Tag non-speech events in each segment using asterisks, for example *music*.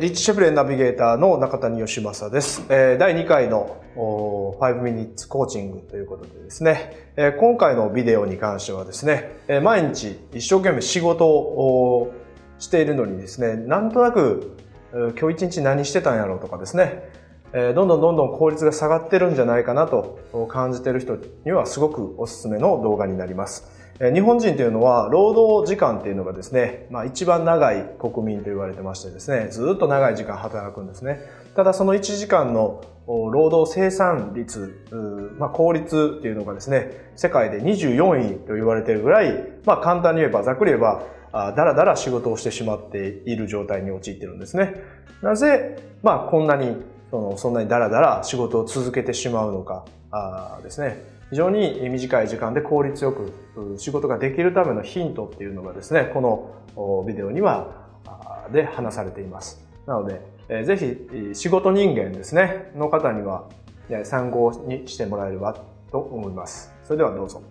リッチ・シェフレンナビゲーターの中谷義正です。えー、第2回の5 minutes コーチングということでですね、えー、今回のビデオに関してはですね、えー、毎日一生懸命仕事をしているのにですね、なんとなく今日一日何してたんやろうとかですね、えー、どんどんどんどん効率が下がってるんじゃないかなと感じている人にはすごくおすすめの動画になります。日本人というのは労働時間っていうのがですね、まあ一番長い国民と言われてましてですね、ずっと長い時間働くんですね。ただその1時間の労働生産率、まあ効率っていうのがですね、世界で24位と言われているぐらい、まあ簡単に言えば、ざっくり言えば、だらだら仕事をしてしまっている状態に陥っているんですね。なぜ、まあこんなに、そのそんなにだらだら仕事を続けてしまうのかですね。非常に短い時間で効率よく仕事ができるためのヒントっていうのがですね、このビデオには、で話されています。なので、ぜひ仕事人間ですね、の方には参考にしてもらえればと思います。それではどうぞ。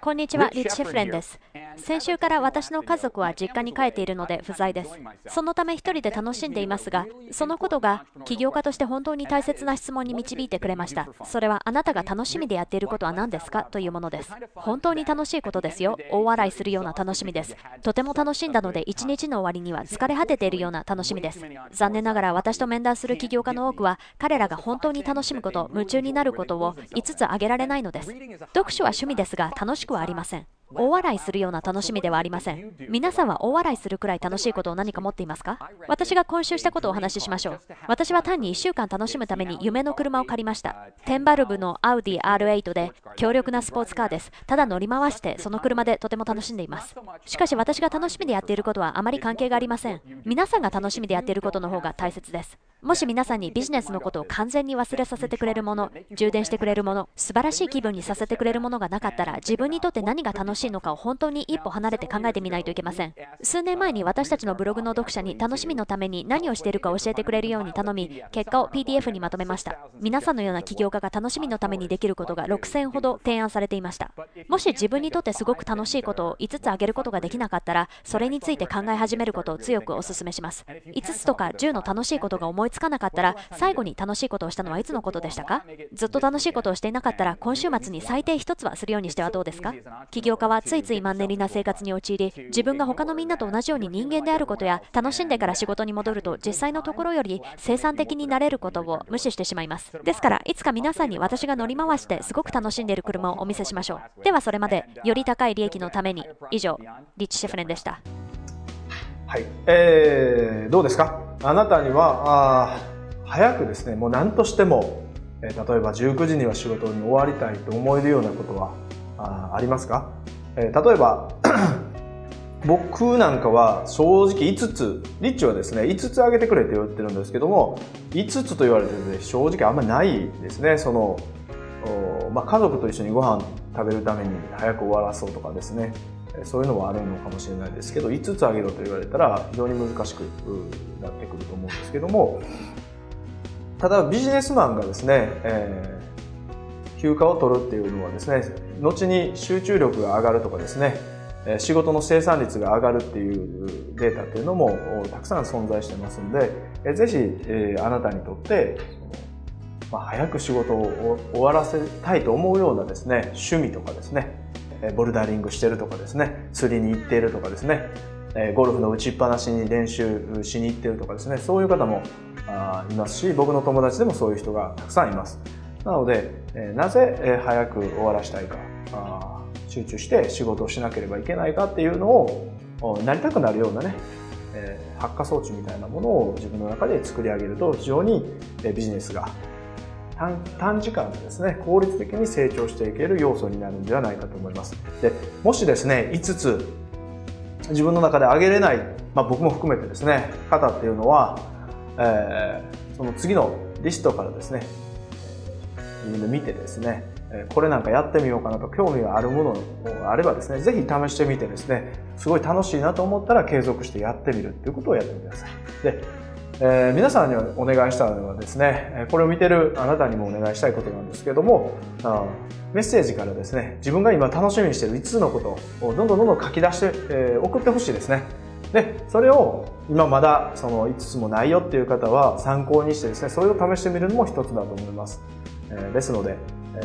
こんにちは、リッチ・シェフレンです。先週から私の家族は実家に帰っているので不在です。そのため一人で楽しんでいますが、そのことが起業家として本当に大切な質問に導いてくれました。それはあなたが楽しみでやっていることは何ですか？というものです。本当に楽しいことですよ。大笑いするような楽しみです。とても楽しんだので、一日の終わりには疲れ果てているような楽しみです。残念ながら私と面談する起業家の多くは、彼らが本当に楽しむこと、夢中になることを5つ挙げられないのです。読書は趣味ですが、楽しくはありません。大笑いするような楽しみではありません。皆さんは大笑いするくらい楽しいことを何か持っていますか？私が今週したことをお話ししましょう。私は単に1週間楽しむために夢の車を借りました。テンバルブのアウディ R8 で強力なスポーツカーです。ただ乗り回してその車でとても楽しんでいます。しかし私が楽しみでやっていることはあまり関係がありません。皆さんが楽しみでやっていることの方が大切です。もし皆さんにビジネスのことを完全に忘れさせてくれるもの、充電してくれるもの、素晴らしい気分にさせてくれるものがなかったら、自分にとって何が楽しいのかを本当に一歩離れて考えてみないといけません。数年前に私たちのブログの読者に楽しみのために何をしているか教えてくれるように頼み、結果を PDF にまとめました。皆さんのような起業家が楽しみのためにできることが6000ほど提案されていました。もし自分にとってすごく楽しいことを5つ挙げることができなかったら、それについて考え始めることを強くお勧めします。5つとか10の楽しいことが思いつかなかったら、最後に楽しいことをしたのはいつのことでしたか？ずっと楽しいことをしていなかったら今週末に最低1つはするようにしてはどうですか？起業家はついついマンネリな生活に陥り自分が他のみんなと同じように人間であることや楽しんでから仕事に戻ると実際のところより生産的になれることを無視してしまいます。ですからいつか皆さんに私が乗り回してすごく楽しんでいる車をお見せしましょう。ではそれまでより高い利益のために。以上リッチ・シェフレンでした。はい、えー、どうですか？あなたにはあ早くですねもう何としても、え例えば19時には仕事に終わりたいと思えるようなことはあありますか、え例えば *clears throat* 僕なんかは正直5つリッチはですね5つあげてくれって言ってるんですけども5つと言われてるで正直あんまりないですね。そのまあ、家族と一緒にご飯食べるために早く終わらそうとかですね。そういうのはあるのかもしれないですけど5つあげろと言われたら非常に難しくなってくると思うんですけどもただビジネスマンがですね、えー、休暇を取るっていうのはですね、後に集中力が上がるとかですね、仕事の生産率が上がるっていうデータっていうのもたくさん存在してますんで、ぜひあなたにとって、まあ、早く仕事を終わらせたいと思うようなですね、趣味とかですね、ボルダリングしてるとかですね、釣りに行っているとかですね、ゴルフの打ちっぱなしに練習しに行ってるとかですね、そういう方もいますし僕の友達でもそういう人がたくさんいます。なので、なぜ、早く終わらしたいか集中して仕事をしなければいけないかっていうのをなりたくなるようなね、発火装置みたいなものを自分の中で作り上げると非常にビジネスが短時間でですね効率的に成長していける要素になるんではないかと思いますでもしですね5つ自分の中で上げれない、まあ、僕も含めてですね方っていうのはえー、その次のリストからですね、自分で見てですね、これなんかやってみようかなと興味があるものがあればですね、ぜひ試してみてですね、すごい楽しいなと思ったら継続してやってみるっていうことをやってみてください。で、えー、皆さんにお願いしたのはですね、これを見てるあなたにもお願いしたいことなんですけども、あメッセージからですね、自分が今楽しみにしている5つのことをどんどんどんどん書き出して、えー、送ってほしいですね。で、それを今まだその5つもないよっていう方は参考にしてですね、それを試してみるのも一つだと思います。えー、ですので、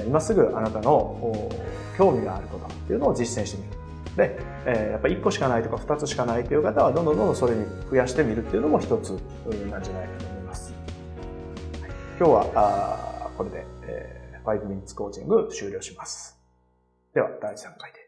今すぐあなたの興味があることっていうのを実践してみる。で、えー、やっぱり1個しかないとか2つしかないという方はどんどんどんどんそれに増やしてみるっていうのも一つなんじゃないかと思います。今日はあこれで、えー、5 minutes コーチング終了します。では第3回で。